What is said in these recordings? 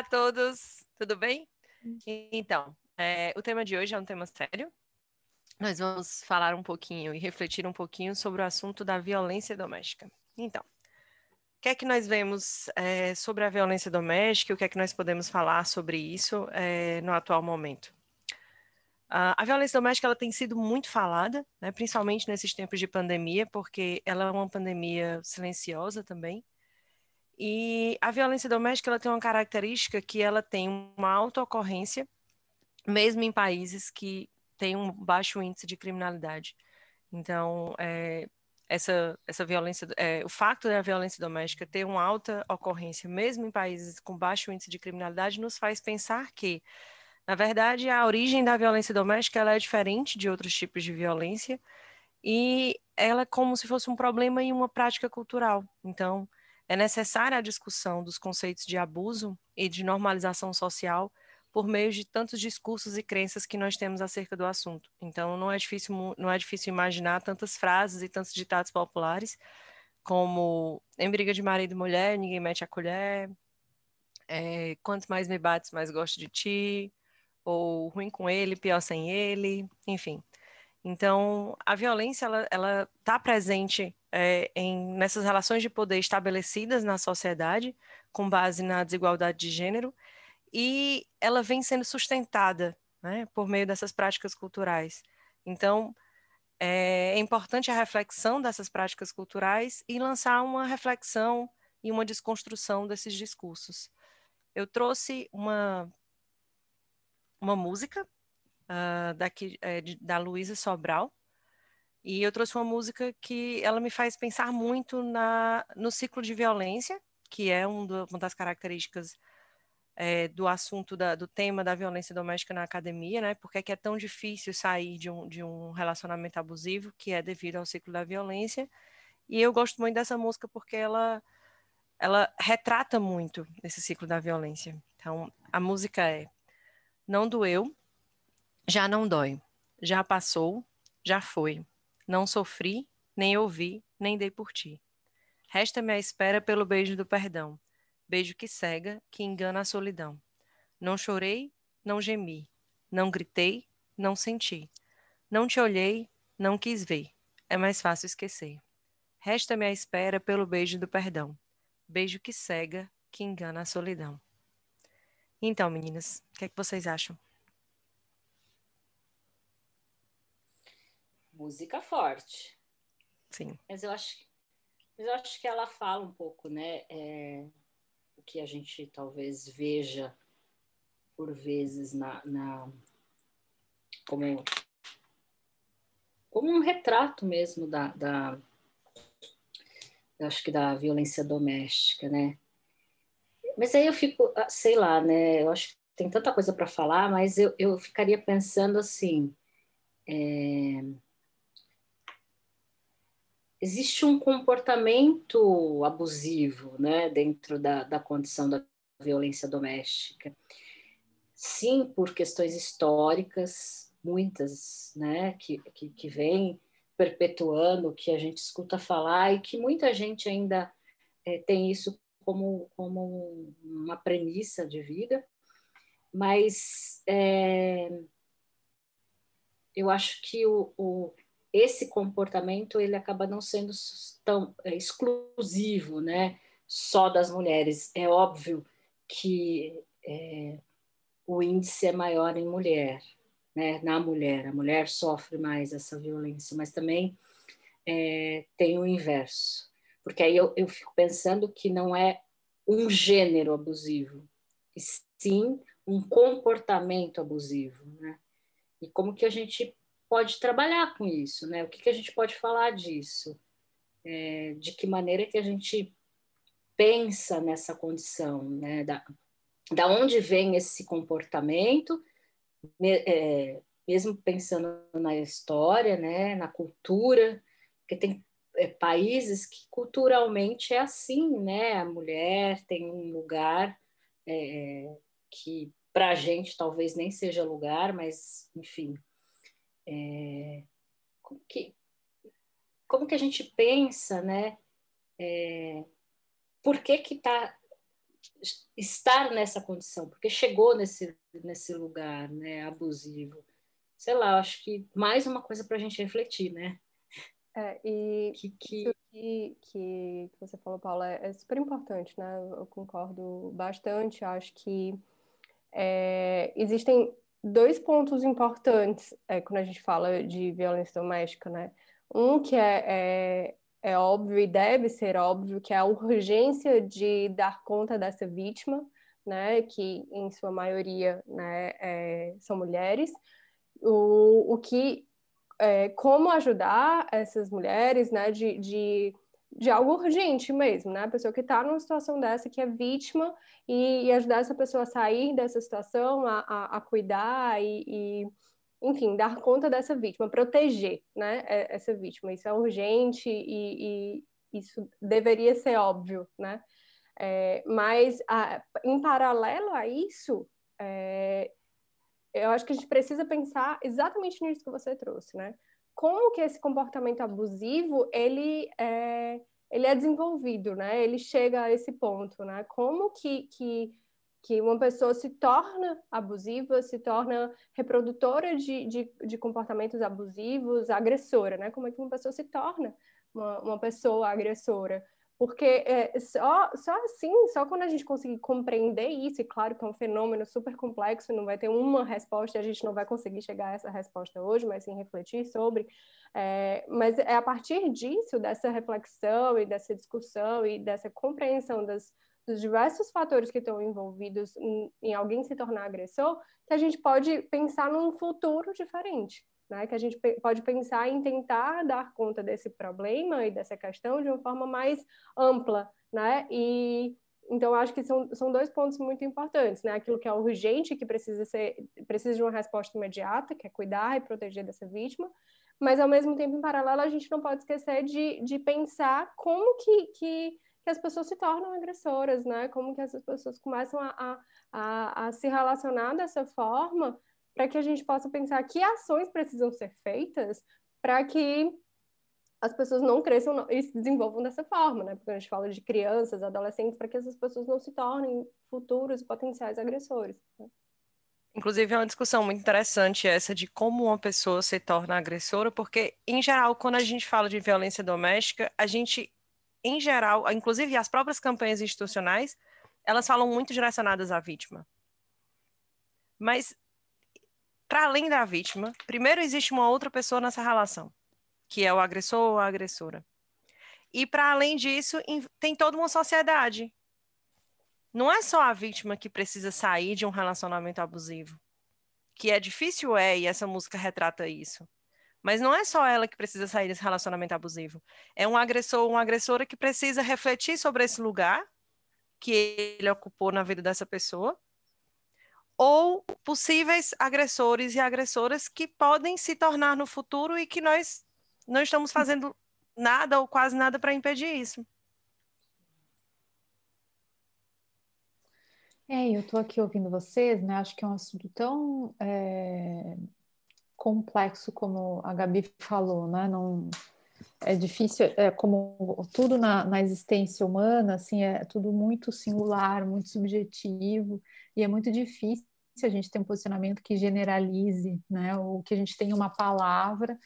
Olá a todos, tudo bem? Então, é, o tema de hoje é um tema sério. Nós vamos falar um pouquinho e refletir um pouquinho sobre o assunto da violência doméstica. Então, o que é que nós vemos é, sobre a violência doméstica? O que é que nós podemos falar sobre isso é, no atual momento? A violência doméstica ela tem sido muito falada, né, principalmente nesses tempos de pandemia, porque ela é uma pandemia silenciosa também. E a violência doméstica ela tem uma característica que ela tem uma alta ocorrência, mesmo em países que têm um baixo índice de criminalidade. Então, é, essa, essa violência, é, o fato da violência doméstica ter uma alta ocorrência, mesmo em países com baixo índice de criminalidade, nos faz pensar que na verdade, a origem da violência doméstica ela é diferente de outros tipos de violência e ela é como se fosse um problema e uma prática cultural. Então, é necessária a discussão dos conceitos de abuso e de normalização social por meio de tantos discursos e crenças que nós temos acerca do assunto. Então, não é difícil, não é difícil imaginar tantas frases e tantos ditados populares como em briga de marido e mulher, ninguém mete a colher, é, quanto mais me bates, mais gosto de ti, ou ruim com ele, pior sem ele, enfim. Então, a violência ela está presente é, em, nessas relações de poder estabelecidas na sociedade, com base na desigualdade de gênero, e ela vem sendo sustentada né, por meio dessas práticas culturais. Então, é, é importante a reflexão dessas práticas culturais e lançar uma reflexão e uma desconstrução desses discursos. Eu trouxe uma uma música uh, daqui, é, de, da Luísa Sobral, e eu trouxe uma música que ela me faz pensar muito na, no ciclo de violência, que é um do, uma das características é, do assunto, da, do tema da violência doméstica na academia, né? Porque é que é tão difícil sair de um, de um relacionamento abusivo, que é devido ao ciclo da violência. E eu gosto muito dessa música porque ela, ela retrata muito esse ciclo da violência. Então, a música é não doeu, já não dói. Já passou, já foi. Não sofri, nem ouvi, nem dei por ti. Resta-me a espera pelo beijo do perdão. Beijo que cega, que engana a solidão. Não chorei, não gemi. Não gritei, não senti. Não te olhei, não quis ver. É mais fácil esquecer. Resta-me a espera pelo beijo do perdão. Beijo que cega, que engana a solidão. Então, meninas, o que, é que vocês acham? Música forte. Sim. Mas eu acho, mas eu acho que ela fala um pouco, né? É, o que a gente talvez veja por vezes na, na como como um retrato mesmo da, da acho que da violência doméstica, né? Mas aí eu fico, ah, sei lá, né? Eu acho que tem tanta coisa para falar, mas eu, eu ficaria pensando assim. É... Existe um comportamento abusivo né, dentro da, da condição da violência doméstica. Sim, por questões históricas, muitas, né, que, que, que vêm perpetuando, que a gente escuta falar e que muita gente ainda é, tem isso como, como uma premissa de vida, mas é, eu acho que o, o, esse comportamento ele acaba não sendo tão é, exclusivo, né? Só das mulheres. É óbvio que é, o índice é maior em mulher, né? Na mulher, a mulher sofre mais essa violência, mas também é, tem o inverso. Porque aí eu, eu fico pensando que não é um gênero abusivo, e sim um comportamento abusivo, né? E como que a gente pode trabalhar com isso, né? O que, que a gente pode falar disso? É, de que maneira que a gente pensa nessa condição, né? Da, da onde vem esse comportamento, é, mesmo pensando na história, né? Na cultura, porque tem é, países que culturalmente é assim, né? A mulher tem um lugar é, que para a gente talvez nem seja lugar, mas enfim, é, como que como que a gente pensa, né? É, por que que está estar nessa condição, porque chegou nesse, nesse lugar né, abusivo. Sei lá, acho que mais uma coisa para a gente refletir, né? É, e que, que... isso que, que, você falou, Paula, é, é, super importante, né? Eu concordo bastante. Acho que é, existem dois pontos importantes é, quando a gente fala de violência doméstica, né? Um que é, é, é óbvio e deve ser óbvio, que é a urgência de dar conta dessa vítima, né? Que em sua maioria né, é, são mulheres. O, o que é, como ajudar essas mulheres, né, de, de, de, algo urgente mesmo, né, a pessoa que está numa situação dessa, que é vítima, e, e, ajudar essa pessoa a sair dessa situação, a, a, a cuidar e, e, enfim, dar conta dessa vítima, proteger, né, essa vítima. Isso é urgente e, e isso deveria ser óbvio, né, é, mas a, em paralelo a isso, é, eu acho que a gente precisa pensar exatamente nisso que você trouxe, né? Como que esse comportamento abusivo, ele é, ele é desenvolvido, né? Ele chega a esse ponto, né? Como que, que, que uma pessoa se torna abusiva, se torna reprodutora de, de, de comportamentos abusivos, agressora, né? Como é que uma pessoa se torna uma, uma pessoa agressora? Porque é, só, só assim, só quando a gente conseguir compreender isso, e claro que é um fenômeno super complexo, não vai ter uma resposta, a gente não vai conseguir chegar a essa resposta hoje, mas sim refletir sobre. É, mas é a partir disso, dessa reflexão e dessa discussão e dessa compreensão das, dos diversos fatores que estão envolvidos em, em alguém se tornar agressor, que a gente pode pensar num futuro diferente né? Que a gente pode pensar em tentar dar conta desse problema e dessa questão de uma forma mais ampla, né? E então acho que são, são dois pontos muito importantes, né? Aquilo que é urgente, que precisa ser precisa de uma resposta imediata, que é cuidar e proteger dessa vítima, mas ao mesmo tempo em paralelo a gente não pode esquecer de, de pensar como que, que que as pessoas se tornam agressoras, né? Como que essas pessoas começam a, a, a, se relacionar dessa forma para que a gente possa pensar que ações precisam ser feitas para que as pessoas não cresçam e se desenvolvam dessa forma, né? Porque a gente fala de crianças, adolescentes, para que essas pessoas não se tornem futuros potenciais agressores. Né? Inclusive, é uma discussão muito interessante essa de como uma pessoa se torna agressora, porque, em geral, quando a gente fala de violência doméstica, a gente, em geral, inclusive as próprias campanhas institucionais, elas falam muito direcionadas à vítima. Mas para além da vítima, primeiro existe uma outra pessoa nessa relação, que é o agressor ou a agressora. E para além disso, tem toda uma sociedade. Não é só a vítima que precisa sair de um relacionamento abusivo, que é difícil é e essa música retrata isso. Mas não é só ela que precisa sair desse relacionamento abusivo. É um agressor uma agressora que precisa refletir sobre esse lugar que ele ocupou na vida dessa pessoa ou possíveis agressores e agressoras que podem se tornar no futuro e que nós não estamos fazendo nada ou quase nada para impedir isso. É, eu estou aqui ouvindo vocês, né? Acho que é um assunto tão é, complexo como a Gabi falou, né? Não, é difícil, é como tudo na, na existência humana, assim, é tudo muito singular, muito subjetivo, e é muito difícil a gente tem um posicionamento que generalize, né, ou que a gente tenha uma palavra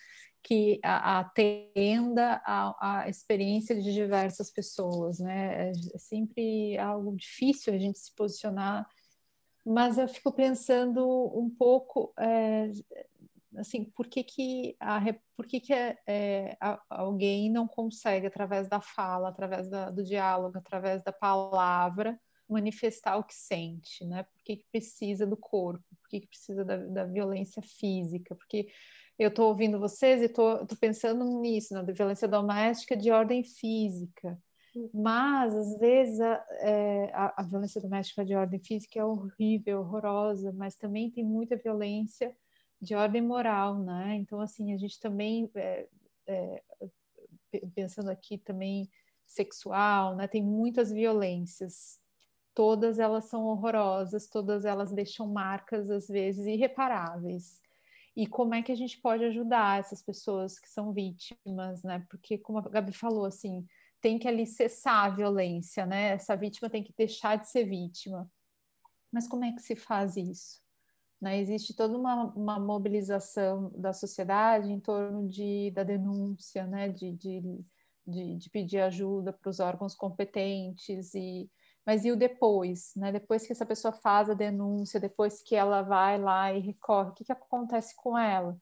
que atenda à experiência de diversas pessoas, né? É sempre algo difícil a gente se posicionar, mas eu fico pensando um pouco, é, assim, por que que, a, por que, que é, é, alguém não consegue, através da fala, através da, do diálogo, através da palavra, manifestar o que sente, né? Por que, que precisa do corpo? Por que, que precisa da, da violência física? Porque eu estou ouvindo vocês e estou pensando nisso, na violência doméstica de ordem física. Mas, às vezes, a, é, a, a, violência doméstica de ordem física é horrível, horrorosa, mas também tem muita violência de ordem moral, né? Então, assim, a gente também, é, é, pensando aqui também sexual, né? Tem muitas violências todas elas são horrorosas, todas elas deixam marcas, às vezes, irreparáveis. E como é que a gente pode ajudar essas pessoas que são vítimas, né? Porque, como a Gabi falou, assim, tem que ali cessar a violência, né? Essa vítima tem que deixar de ser vítima. Mas como é que se faz isso? Né? Existe toda uma, uma mobilização da sociedade em torno de, da denúncia, né? de, de, de, de pedir ajuda para os órgãos competentes e mas e o depois, né? Depois que essa pessoa faz a denúncia, depois que ela vai lá e recorre, o que, que acontece com ela?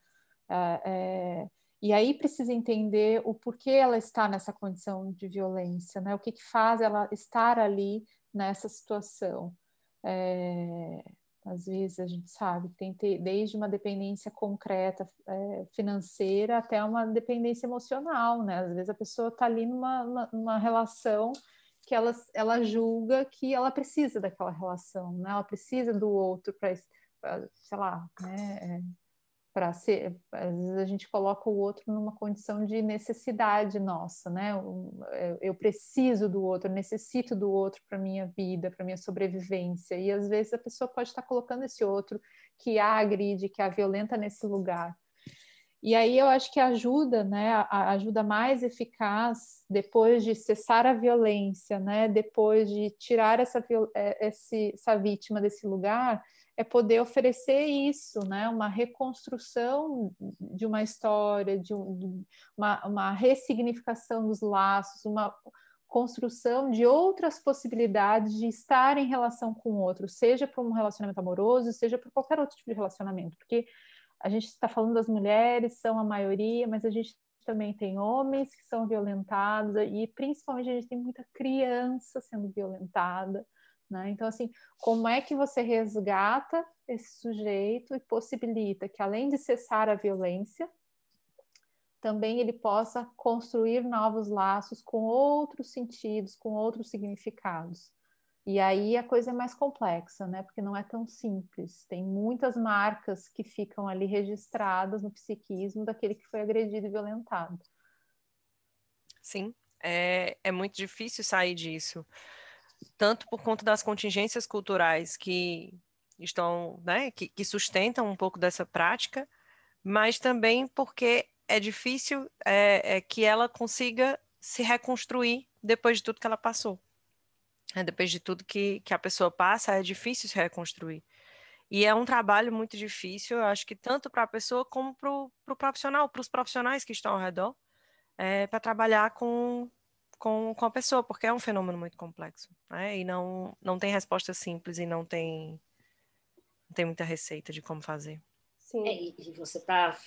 É, é, e aí precisa entender o porquê ela está nessa condição de violência, né? O que, que faz ela estar ali nessa situação? É, às vezes a gente sabe que tem ter, desde uma dependência concreta é, financeira até uma dependência emocional, né? Às vezes a pessoa está ali numa, numa relação que ela, ela julga que ela precisa daquela relação, né? Ela precisa do outro para, sei lá, né? É, para ser, às vezes a gente coloca o outro numa condição de necessidade nossa, né? Eu preciso do outro, eu necessito do outro para minha vida, para minha sobrevivência. E às vezes a pessoa pode estar colocando esse outro que a agride, que a violenta nesse lugar. E aí eu acho que ajuda, né, a ajuda mais eficaz depois de cessar a violência, né, depois de tirar essa, é, essa vítima desse lugar, é poder oferecer isso, né, uma reconstrução de uma história, de, um, uma, uma ressignificação dos laços, uma construção de outras possibilidades de estar em relação com o outro, seja para um relacionamento amoroso, seja para qualquer outro tipo de relacionamento, porque a gente está falando das mulheres, são a maioria, mas a gente também tem homens que são violentados e principalmente a gente tem muita criança sendo violentada, né? Então assim, como é que você resgata esse sujeito e possibilita que além de cessar a violência, também ele possa construir novos laços com outros sentidos, com outros significados. E aí a coisa é mais complexa, né? Porque não é tão simples. Tem muitas marcas que ficam ali registradas no psiquismo daquele que foi agredido e violentado. Sim, é, é muito difícil sair disso. Tanto por conta das contingências culturais que estão, né, que, que sustentam um pouco dessa prática, mas também porque é difícil é, é que ela consiga se reconstruir depois de tudo que ela passou. É, depois de tudo que, que a pessoa passa, é difícil se reconstruir. E é um trabalho muito difícil, eu acho que tanto para a pessoa como para o pro profissional, para os profissionais que estão ao redor, é, para trabalhar com, com, com a pessoa, porque é um fenômeno muito complexo. Né? E não, não tem resposta simples e não tem, não tem muita receita de como fazer. Sim. É, e você está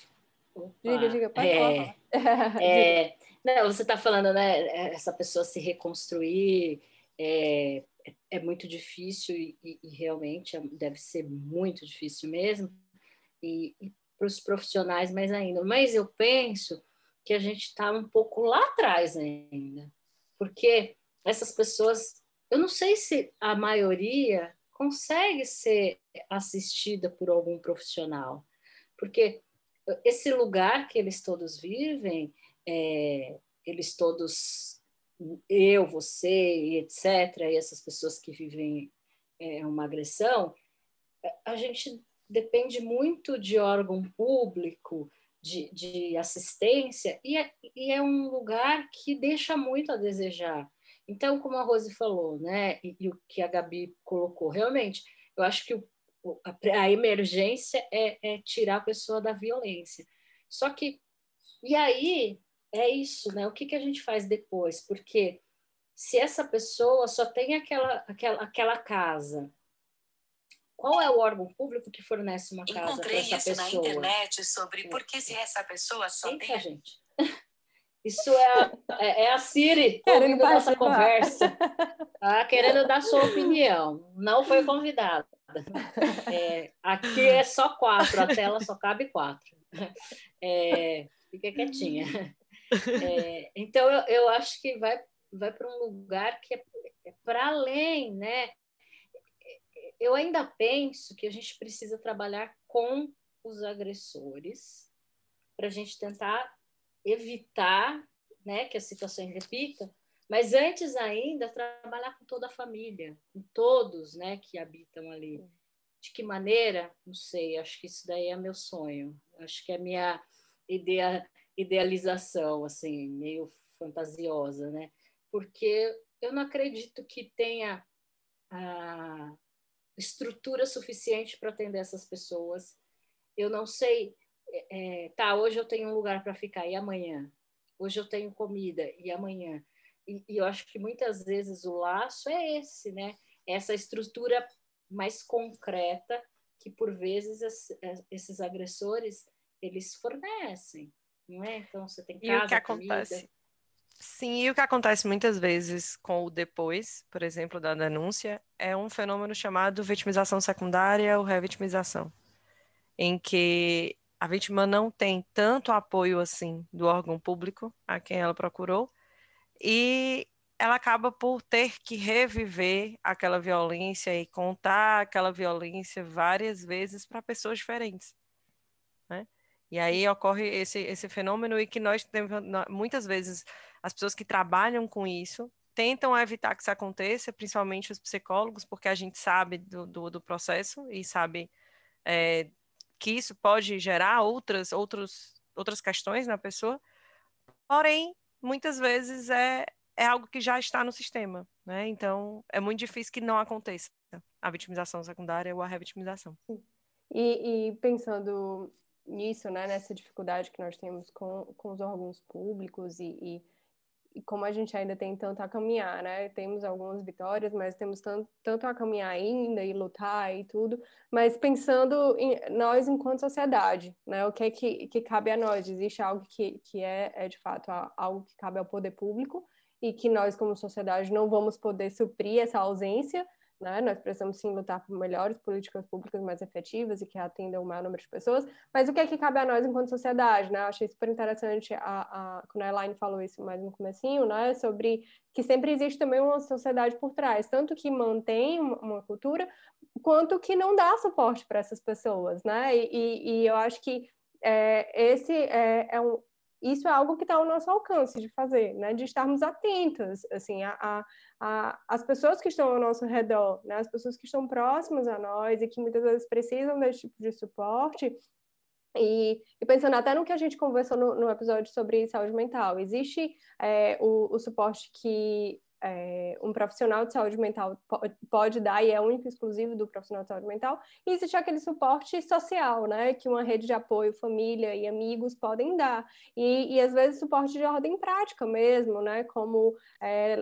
Diga, diga, pode é, falar. É, não, você está falando, né? Essa pessoa se reconstruir é, é muito difícil e, e, realmente é, deve ser muito difícil mesmo, e, e para os profissionais mais ainda. Mas eu penso que a gente está um pouco lá atrás ainda, porque essas pessoas, eu não sei se a maioria consegue ser assistida por algum profissional, porque esse lugar que eles todos vivem, é, eles todos eu, você, etc., e essas pessoas que vivem é, uma agressão, a gente depende muito de órgão público, de, de assistência, e é, e é, um lugar que deixa muito a desejar. Então, como a Rose falou, né, e, e o que a Gabi colocou, realmente, eu acho que o, a, a, emergência é, é tirar a pessoa da violência. Só que, e aí, é isso, né? O que, que a gente faz depois? Porque se essa pessoa só tem aquela, aquela, aquela casa, qual é o órgão público que fornece uma casa para essa pessoa? Encontrei isso na internet sobre por que se essa pessoa só Eita, tem... gente. Isso é a, é, é a Siri ouvindo nossa conversa, tá? querendo dar sua opinião. Não foi convidada. É, aqui é só quatro, a tela só cabe quatro. É, fica quietinha. É, então, eu, eu acho que vai, vai para um lugar que é, é para além, né? Eu ainda penso que a gente precisa trabalhar com os agressores para a gente tentar evitar né, que a situação repita, mas antes ainda trabalhar com toda a família, com todos né, que habitam ali. De que maneira? Não sei, acho que isso daí é meu sonho, acho que é a minha ideia idealização, assim, meio fantasiosa, né? porque eu não acredito que tenha a estrutura suficiente para atender essas pessoas. Eu não sei, é, tá, hoje eu tenho um lugar para ficar, e amanhã? Hoje eu tenho comida, e amanhã? E, e, eu acho que muitas vezes o laço é esse, né? Essa estrutura mais concreta que, por vezes, esses agressores, eles fornecem, não é? Então, você tem casa, E o que acontece? Comida. Sim, e o que acontece muitas vezes com o depois, por exemplo, da denúncia, é um fenômeno chamado vitimização secundária ou revitimização, em que a vítima não tem tanto apoio assim do órgão público a quem ela procurou e ela acaba por ter que reviver aquela violência e contar aquela violência várias vezes para pessoas diferentes? E aí ocorre esse, esse fenômeno e que nós temos, muitas vezes, as pessoas que trabalham com isso tentam evitar que isso aconteça, principalmente os psicólogos, porque a gente sabe do, do, do processo e sabe é, que isso pode gerar outras, outros, outras questões na pessoa, porém, muitas vezes é, é algo que já está no sistema, né? Então, é muito difícil que não aconteça a vitimização secundária ou a revitimização. E, e pensando nisso, né, nessa dificuldade que nós temos com, com os órgãos públicos e, e, e, como a gente ainda tem tanto a caminhar, né, temos algumas vitórias, mas temos tanto, tanto a caminhar ainda e lutar e tudo, mas pensando em nós enquanto sociedade, né, o que é que, que cabe a nós? Existe algo que, que é, é, de fato, algo que cabe ao poder público e que nós, como sociedade, não vamos poder suprir essa ausência, né? Nós precisamos sim lutar por melhores políticas públicas mais efetivas e que atendam o maior número de pessoas, mas o que é que cabe a nós enquanto sociedade, né? Eu achei super interessante a, a, quando a Elaine falou isso mais no comecinho, né? Sobre que sempre existe também uma sociedade por trás, tanto que mantém uma cultura, quanto que não dá suporte para essas pessoas, né? E, e, eu acho que é, esse é, é um, isso é algo que está ao nosso alcance de fazer, né? De estarmos atentas, assim, a, a, a, as pessoas que estão ao nosso redor, né? As pessoas que estão próximas a nós e que muitas vezes precisam desse tipo de suporte. E, e pensando até no que a gente conversou no, no episódio sobre saúde mental, existe é, o, o suporte que é, um profissional de saúde mental pode dar e é único exclusivo do profissional de saúde mental, e existe aquele suporte social, né, que uma rede de apoio, família e amigos podem dar, e, e às vezes suporte de ordem prática mesmo, né, como, é,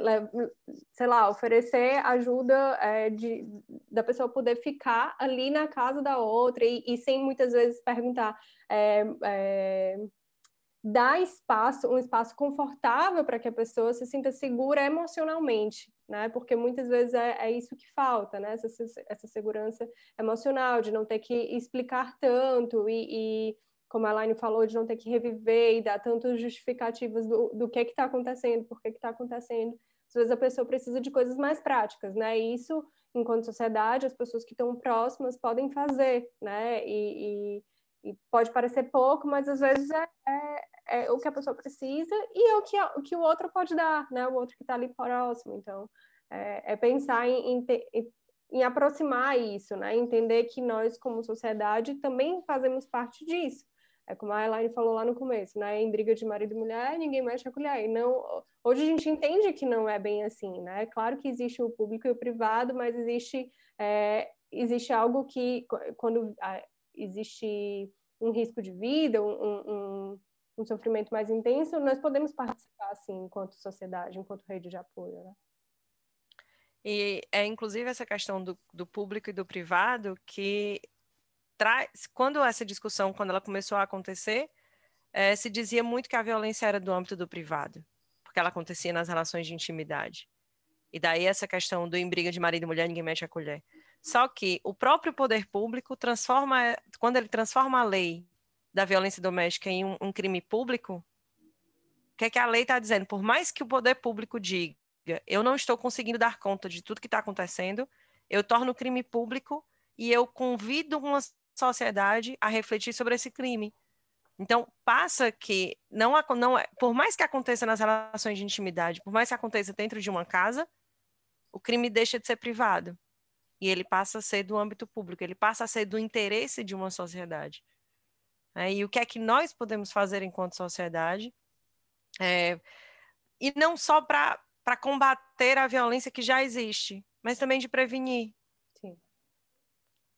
sei lá, oferecer ajuda é, de, da pessoa poder ficar ali na casa da outra e, e sem muitas vezes perguntar é, é dar espaço, um espaço confortável para que a pessoa se sinta segura emocionalmente, né? Porque muitas vezes é, é isso que falta, né? Essa, essa, segurança emocional, de não ter que explicar tanto e, e, como a Elaine falou, de não ter que reviver e dar tantos justificativos do, do que está acontecendo, por que está acontecendo. Às vezes a pessoa precisa de coisas mais práticas, né? Isso, enquanto sociedade, as pessoas que estão próximas podem fazer, né? E, e e pode parecer pouco, mas às vezes é, é, é o que a pessoa precisa e é o que, o que o outro pode dar, né? O outro que está ali próximo. Então, é, é pensar em, em, em, aproximar isso, né? Entender que nós, como sociedade, também fazemos parte disso. É como a Elaine falou lá no começo, né? Em briga de marido e mulher, ninguém mexe a colher. E não, hoje a gente entende que não é bem assim, né? Claro que existe o público e o privado, mas existe, é, existe algo que, quando existe um risco de vida, um, um, um sofrimento mais intenso, nós podemos participar, assim, enquanto sociedade, enquanto rede de apoio, né? E é inclusive essa questão do, do público e do privado que traz, quando essa discussão, quando ela começou a acontecer, é, se dizia muito que a violência era do âmbito do privado, porque ela acontecia nas relações de intimidade. E daí essa questão do em briga de marido e mulher, ninguém mexe a colher. Só que o próprio poder público transforma, quando ele transforma a lei da violência doméstica em um, um crime público, o que é que a lei está dizendo? Por mais que o poder público diga, eu não estou conseguindo dar conta de tudo que está acontecendo, eu torno crime público e eu convido uma sociedade a refletir sobre esse crime. Então, passa que não, não por mais que aconteça nas relações de intimidade, por mais que aconteça dentro de uma casa, o crime deixa de ser privado e ele passa a ser do âmbito público, ele passa a ser do interesse de uma sociedade. É, e o que é que nós podemos fazer enquanto sociedade? É, e não só para combater a violência que já existe, mas também de prevenir. Sim.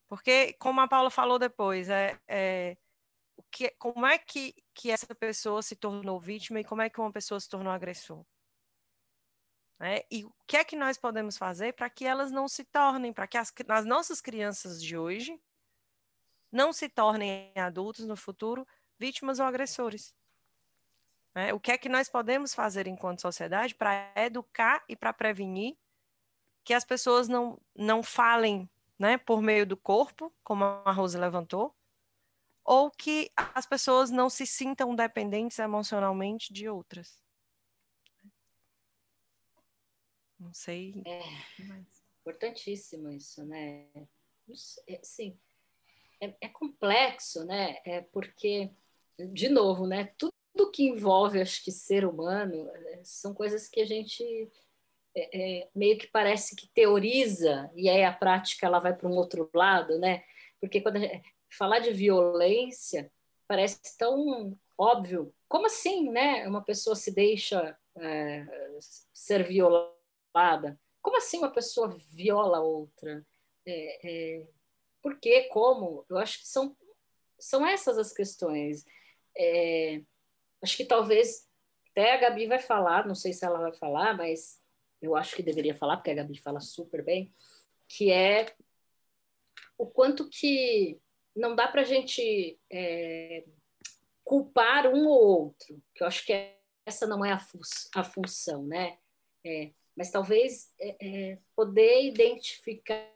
Porque, como a Paula falou depois, é, é o que, como é que, que essa pessoa se tornou vítima e como é que uma pessoa se tornou agressor? Né? E o que é que nós podemos fazer para que elas não se tornem, para que as, as nossas crianças de hoje não se tornem adultos no futuro vítimas ou agressores? Né? O que é que nós podemos fazer enquanto sociedade para educar e para prevenir que as pessoas não, não falem né, por meio do corpo, como a Rose levantou, ou que as pessoas não se sintam dependentes emocionalmente de outras. Não sei. É, importantíssimo isso, né? É, sim, é, é, complexo, né? É porque, de novo, né? Tudo que envolve, acho que, ser humano, é, são coisas que a gente é, é, meio que parece que teoriza e aí a prática ela vai para um outro lado, né? Porque quando gente, falar de violência parece tão óbvio. Como assim, né? Uma pessoa se deixa é, ser violada como assim uma pessoa viola outra? É, é, por quê? Como? Eu acho que são, são essas as questões. É, acho que talvez até a Gabi vai falar, não sei se ela vai falar, mas eu acho que deveria falar, porque a Gabi fala super bem, que é o quanto que não dá para a gente é, culpar um ou outro, que eu acho que essa não é a, fu a função, né? É, mas talvez é, é, poder identificar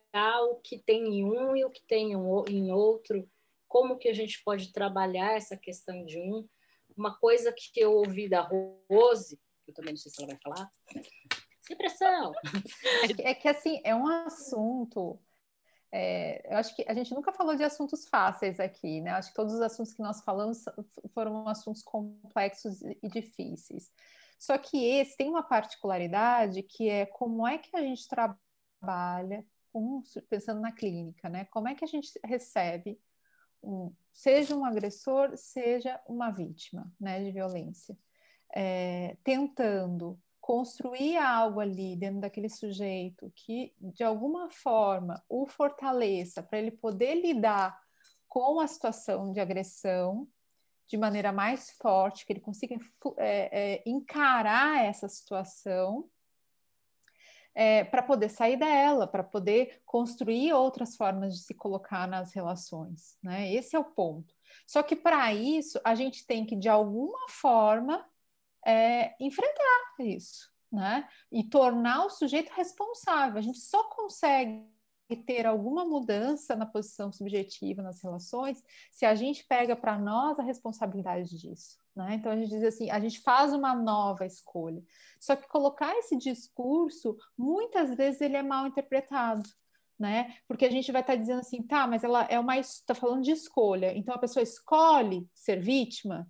o que tem em um e o que tem em outro, como que a gente pode trabalhar essa questão de um. Uma coisa que eu ouvi da Rose, eu também não sei se ela vai falar, sem pressão. É que assim, é um assunto. É, eu acho que a gente nunca falou de assuntos fáceis aqui, né? Acho que todos os assuntos que nós falamos foram assuntos complexos e difíceis. Só que esse tem uma particularidade que é como é que a gente trabalha, com, pensando na clínica, né? Como é que a gente recebe, um, seja um agressor, seja uma vítima né, de violência, é, tentando construir algo ali dentro daquele sujeito que, de alguma forma, o fortaleça para ele poder lidar com a situação de agressão de maneira mais forte, que ele consiga é, é, encarar essa situação é, para poder sair dela, para poder construir outras formas de se colocar nas relações. Né? Esse é o ponto. Só que para isso a gente tem que, de alguma forma, é, enfrentar isso. Né? E tornar o sujeito responsável. A gente só consegue ter alguma mudança na posição subjetiva nas relações se a gente pega para nós a responsabilidade disso. Né? Então a gente diz assim, a gente faz uma nova escolha. Só que colocar esse discurso, muitas vezes ele é mal interpretado. Né? Porque a gente vai estar tá dizendo assim, tá, mas ela é uma está falando de escolha, então a pessoa escolhe ser vítima.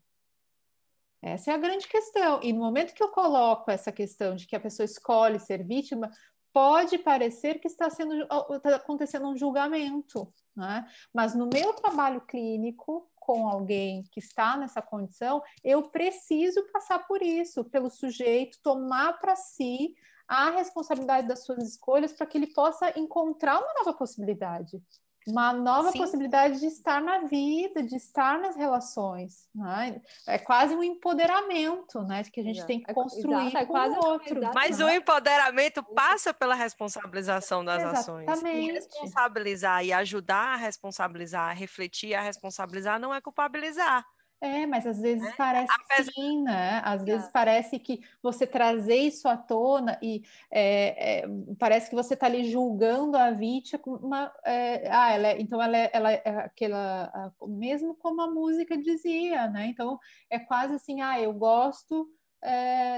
Essa é a grande questão. E no momento que eu coloco essa questão de que a pessoa escolhe ser vítima, pode parecer que está sendo está acontecendo um julgamento, né? Mas no meu trabalho clínico com alguém que está nessa condição, eu preciso passar por isso, pelo sujeito tomar para si a responsabilidade das suas escolhas para que ele possa encontrar uma nova possibilidade uma nova Sim. possibilidade de estar na vida, de estar nas relações. Né? É quase um empoderamento né? que a gente tem que é construir Exato, é com o outro. Mas né? o empoderamento passa pela responsabilização das Exatamente. ações. E responsabilizar e ajudar a responsabilizar, a refletir, a responsabilizar não é culpabilizar. É, mas às vezes é. parece Apesar... sim, né? Às vezes é. parece que você trazer isso à tona e é, parece que você está ali julgando a vítima, é, ah, ela é, então ela é, ela é aquela, mesmo como a música dizia, né? Então é quase assim, ah, eu gosto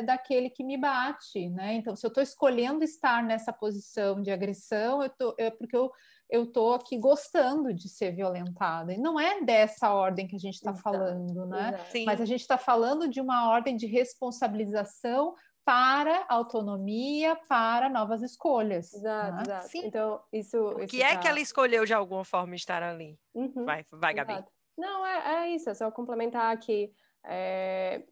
daquele que me bate, né? Então se eu estou escolhendo estar nessa posição de agressão, eu tô, é porque eu eu estou aqui gostando de ser violentada. E não é dessa ordem que a gente está falando, né? Mas a gente está falando de uma ordem de responsabilização para autonomia, para novas escolhas. Exato, né? exato. Sim. Então, isso. O que é tá... que ela escolheu de alguma forma estar ali? Uhum. Vai, vai, Gabi. Não, é, é, isso, é só complementar que é,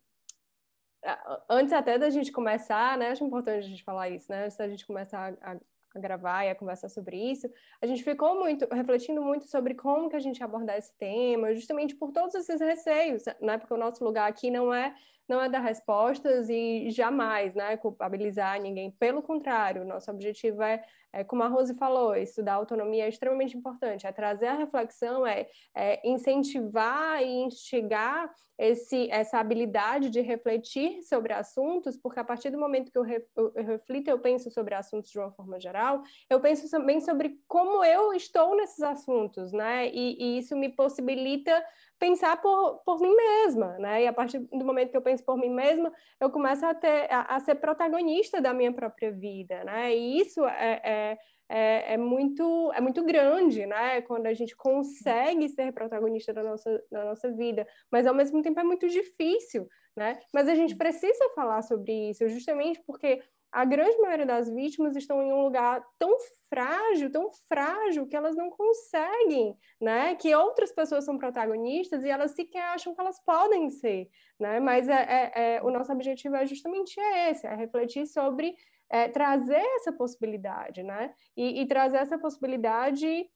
antes até da gente começar, né? Acho importante a gente falar isso, né? Antes da gente começar a, a gravar e a conversar sobre isso, a gente ficou muito refletindo muito sobre como que a gente abordar esse tema, justamente por todos esses receios, né? Porque o nosso lugar aqui não é não é dar respostas e jamais, né, culpabilizar ninguém. Pelo contrário, nosso objetivo é é, como a Rose falou, estudar autonomia é extremamente importante. É trazer a reflexão, é, é incentivar e instigar esse, essa habilidade de refletir sobre assuntos, porque a partir do momento que eu, re, eu, eu reflito, eu penso sobre assuntos de uma forma geral, eu penso também sobre como eu estou nesses assuntos, né? E, e isso me possibilita pensar por, por mim mesma, né? E a partir do momento que eu penso por mim mesma, eu começo a, ter, a, a ser protagonista da minha própria vida, né? E isso é, é, é, é, muito, é muito grande, né? Quando a gente consegue ser protagonista da nossa, da nossa vida, mas ao mesmo tempo é muito difícil, né? Mas a gente precisa falar sobre isso, justamente porque a grande maioria das vítimas estão em um lugar tão frágil, tão frágil, que elas não conseguem, né? Que outras pessoas são protagonistas e elas sequer acham que elas podem ser, né? Mas é, é, é o nosso objetivo é justamente esse, é refletir sobre, é, trazer essa possibilidade, né? E, e trazer essa possibilidade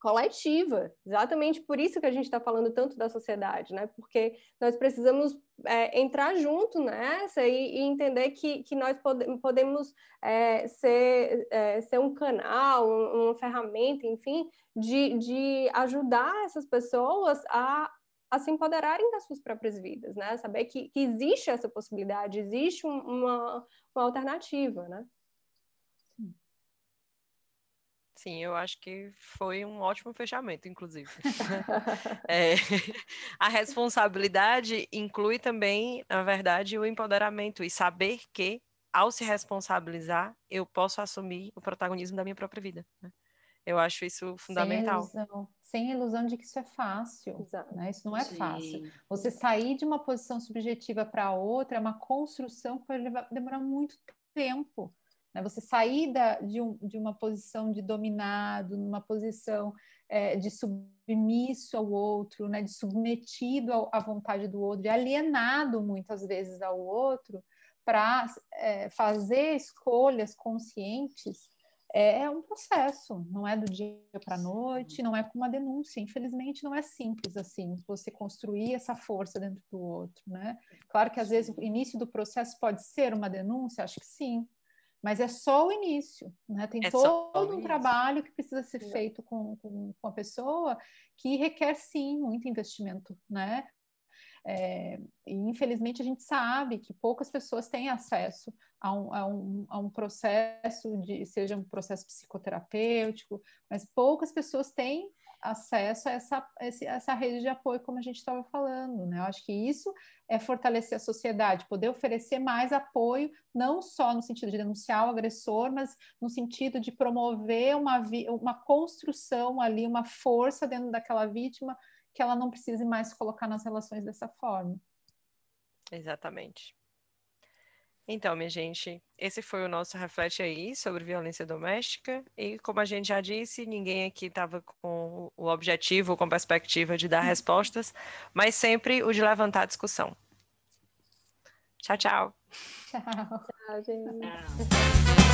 coletiva. Exatamente por isso que a gente está falando tanto da sociedade, né? Porque nós precisamos é, entrar junto nessa e, e, entender que, que nós pode, podemos é, ser, é, ser um canal, um, uma ferramenta, enfim, de, de ajudar essas pessoas a, a se empoderarem das suas próprias vidas, né? Saber que, que existe essa possibilidade, existe um, uma, uma alternativa, né? Sim, eu acho que foi um ótimo fechamento, inclusive. é, a responsabilidade inclui também, na verdade, o empoderamento e saber que, ao se responsabilizar, eu posso assumir o protagonismo da minha própria vida. Né? Eu acho isso fundamental. Sem ilusão, sem ilusão de que isso é fácil. Né? Isso não é Sim. fácil. Você sair de uma posição subjetiva para outra é uma construção que pode levar, demorar muito tempo. Né? Você sair da, de, um, de, uma posição de dominado, numa posição é, de submisso ao outro, né? de submetido ao, à vontade do outro, de alienado muitas vezes ao outro, para é, fazer escolhas conscientes é, é um processo, não é do dia para a noite, não é com uma denúncia. Infelizmente, não é simples assim, você construir essa força dentro do outro, né? Claro que às vezes o início do processo pode ser uma denúncia, acho que sim, mas é só o início, né? Tem é todo um trabalho que precisa ser feito com, com, com, a pessoa que requer sim muito investimento, né? É, e infelizmente a gente sabe que poucas pessoas têm acesso a um, a um, a um processo de, seja um processo psicoterapêutico, mas poucas pessoas têm acesso a essa, essa rede de apoio, como a gente estava falando. Né? Eu acho que isso é fortalecer a sociedade, poder oferecer mais apoio, não só no sentido de denunciar o agressor, mas no sentido de promover uma, uma construção ali, uma força dentro daquela vítima que ela não precise mais colocar nas relações dessa forma. Exatamente. Então, minha gente, esse foi o nosso reflete aí sobre violência doméstica. E como a gente já disse, ninguém aqui estava com o objetivo, com a perspectiva de dar respostas, mas sempre o de levantar a discussão. Tchau, tchau. Tchau. Tchau, gente. Tchau.